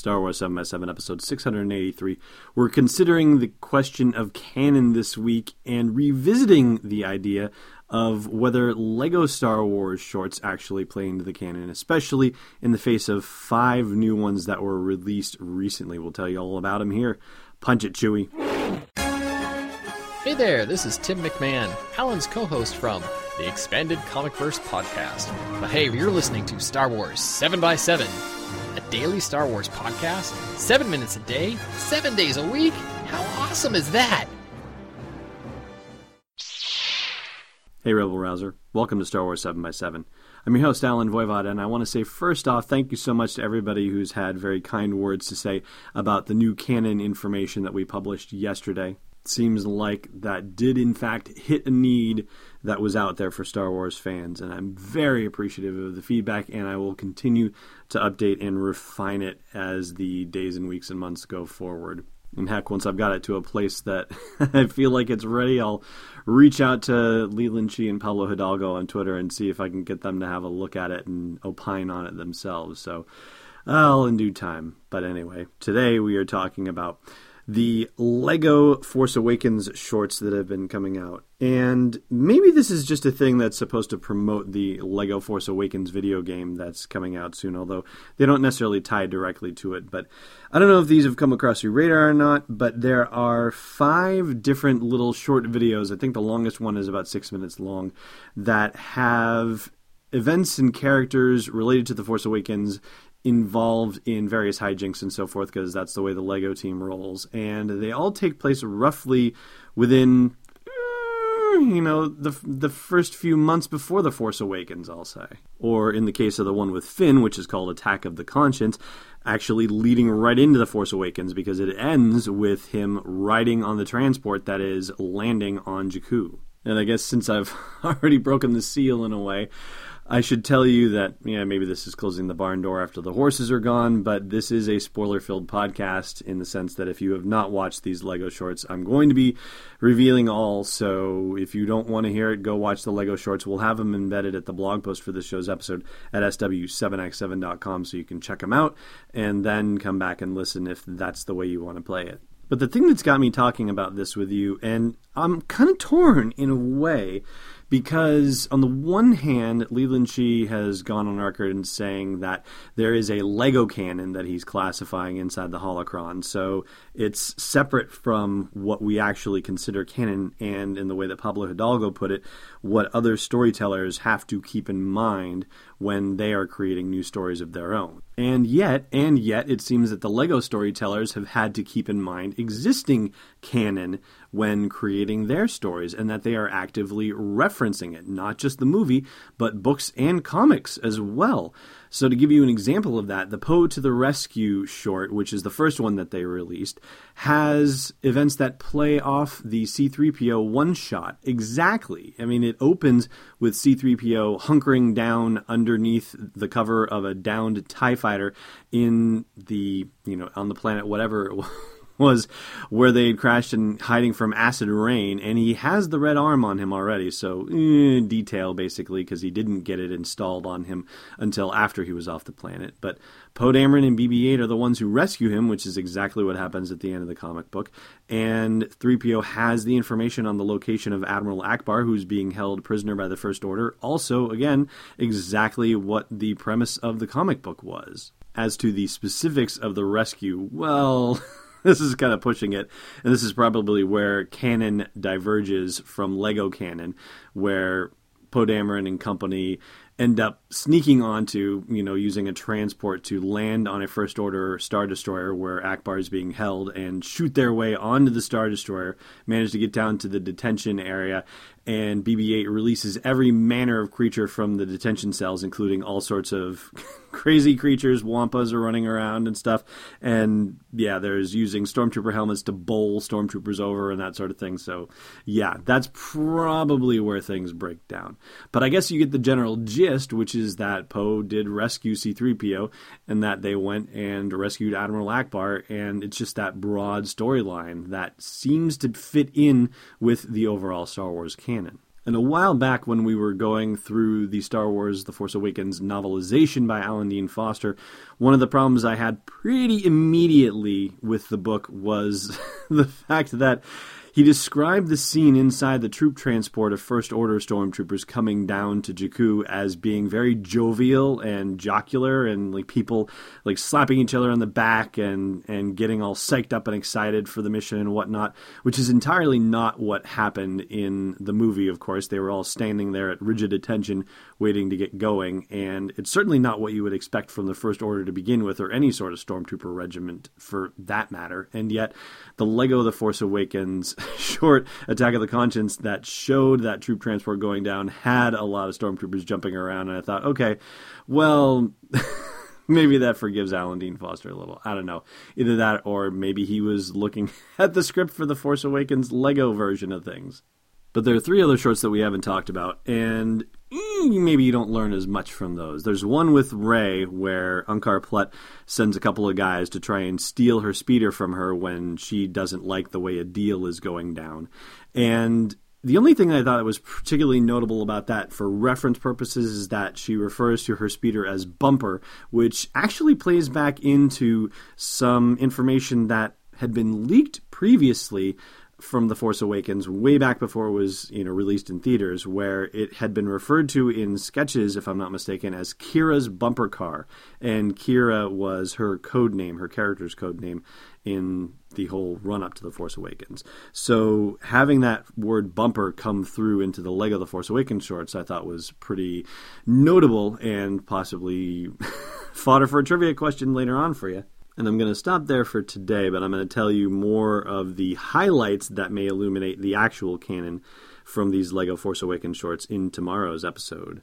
Star Wars 7 by 7 episode 683. We're considering the question of canon this week and revisiting the idea of whether Lego Star Wars shorts actually play into the canon, especially in the face of five new ones that were released recently. We'll tell you all about them here. Punch it, Chewie. Hey there, this is Tim McMahon, Allen's co host from the Expanded Comic Verse podcast. But hey, you're listening to Star Wars 7x7, a daily Star Wars podcast, seven minutes a day, seven days a week. How awesome is that? Hey, Rebel Rouser. Welcome to Star Wars 7 by 7 I'm your host, Allen Voivod, and I want to say first off, thank you so much to everybody who's had very kind words to say about the new canon information that we published yesterday. It seems like that did, in fact, hit a need that was out there for Star Wars fans, and I'm very appreciative of the feedback, and I will continue to update and refine it as the days and weeks and months go forward. And heck, once I've got it to a place that I feel like it's ready, I'll reach out to Leland Chee and Pablo Hidalgo on Twitter and see if I can get them to have a look at it and opine on it themselves. So uh, I'll in due time. But anyway, today we are talking about the Lego Force Awakens shorts that have been coming out. And maybe this is just a thing that's supposed to promote the Lego Force Awakens video game that's coming out soon, although they don't necessarily tie directly to it. But I don't know if these have come across your radar or not, but there are five different little short videos. I think the longest one is about six minutes long that have events and characters related to The Force Awakens involved in various hijinks and so forth because that's the way the Lego team rolls. And they all take place roughly within eh, you know the the first few months before the Force Awakens, I'll say. Or in the case of the one with Finn, which is called Attack of the Conscience, actually leading right into the Force Awakens because it ends with him riding on the transport that is landing on Jakku. And I guess since I've already broken the seal in a way, I should tell you that, yeah, maybe this is closing the barn door after the horses are gone, but this is a spoiler filled podcast in the sense that if you have not watched these Lego shorts, I'm going to be revealing all. So if you don't want to hear it, go watch the Lego shorts. We'll have them embedded at the blog post for this show's episode at sw7x7.com so you can check them out and then come back and listen if that's the way you want to play it. But the thing that's got me talking about this with you, and I'm kind of torn in a way, because on the one hand, Leland Chee has gone on record in saying that there is a Lego canon that he's classifying inside the holocron. So it's separate from what we actually consider canon, and in the way that Pablo Hidalgo put it, what other storytellers have to keep in mind when they are creating new stories of their own. And yet, and yet, it seems that the Lego storytellers have had to keep in mind existing canon when creating their stories and that they are actively referencing it, not just the movie, but books and comics as well. So, to give you an example of that, the Poe to the Rescue short, which is the first one that they released, has events that play off the C3PO one shot exactly. I mean, it opens with C3PO hunkering down underneath the cover of a downed TIE fighter in the, you know, on the planet, whatever it was where they had crashed and hiding from acid rain, and he has the red arm on him already. So eh, detail basically because he didn't get it installed on him until after he was off the planet. But Poe Dameron and BB-8 are the ones who rescue him, which is exactly what happens at the end of the comic book. And 3PO has the information on the location of Admiral Ackbar, who's being held prisoner by the First Order. Also, again, exactly what the premise of the comic book was. As to the specifics of the rescue, well. this is kind of pushing it, and this is probably where canon diverges from Lego canon, where Poe Dameron and company end up sneaking onto, you know, using a transport to land on a First Order Star Destroyer where Ackbar is being held and shoot their way onto the Star Destroyer, manage to get down to the detention area, and BB 8 releases every manner of creature from the detention cells, including all sorts of crazy creatures. Wampas are running around and stuff. And yeah, there's using stormtrooper helmets to bowl stormtroopers over and that sort of thing. So yeah, that's probably where things break down. But I guess you get the general gist, which is that Poe did rescue C3PO and that they went and rescued Admiral Ackbar. And it's just that broad storyline that seems to fit in with the overall Star Wars canon. And a while back, when we were going through the Star Wars The Force Awakens novelization by Alan Dean Foster, one of the problems I had pretty immediately with the book was the fact that he described the scene inside the troop transport of First Order stormtroopers coming down to Jakku as being very jovial and jocular, and like people like slapping each other on the back and and getting all psyched up and excited for the mission and whatnot, which is entirely not what happened in the movie. Of course, they were all standing there at rigid attention, waiting to get going, and it's certainly not what you would expect from the First Order to begin with, or any sort of stormtrooper regiment for that matter. And yet, the Lego The Force Awakens short Attack of the Conscience that showed that troop transport going down had a lot of stormtroopers jumping around, and I thought, okay, well. maybe that forgives Alan Dean Foster a little. I don't know. Either that or maybe he was looking at the script for the Force Awakens Lego version of things. But there are three other shorts that we haven't talked about, and Hmm, maybe you don't learn as much from those. There's one with Rey where Unkar Plutt sends a couple of guys to try and steal her speeder from her when she doesn't like the way a deal is going down. And the only thing I thought was particularly notable about that for reference purposes is that she refers to her speeder as Bumper, which actually plays back into some information that had been leaked previously from The Force Awakens way back before it was you know released in theaters, where it had been referred to in sketches, if I'm not mistaken, as Kira's bumper car, and Kira was her code name, her character's code name in the whole run up to The Force Awakens. So having that word bumper come through into the Lego The Force Awakens shorts, I thought was pretty notable and possibly fodder for a trivia question later on for you. And I'm going to stop there for today, but I'm going to tell you more of the highlights that may illuminate the actual canon from these LEGO Force Awakens shorts in tomorrow's episode.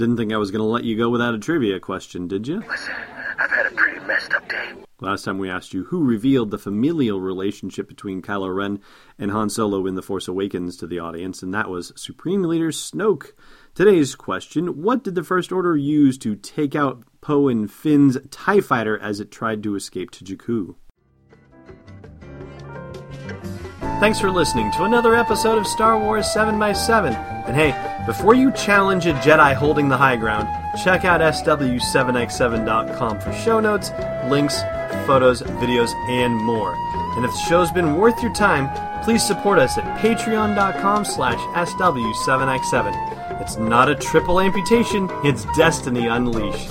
Didn't think I was going to let you go without a trivia question, did you? Listen, I've had a pretty messed up day. Last time we asked you who revealed the familial relationship between Kylo Ren and Han Solo in The Force Awakens to the audience, and that was Supreme Leader Snoke. Today's question What did the First Order use to take out Poe and Finn's TIE fighter as it tried to escape to Jakku? Thanks for listening to another episode of Star Wars 7x7. And hey, before you challenge a Jedi holding the high ground, check out SW7x7.com for show notes, links, photos, videos, and more. And if the show's been worth your time, please support us at patreon.com slash SW7x7. It's not a triple amputation, it's destiny unleashed.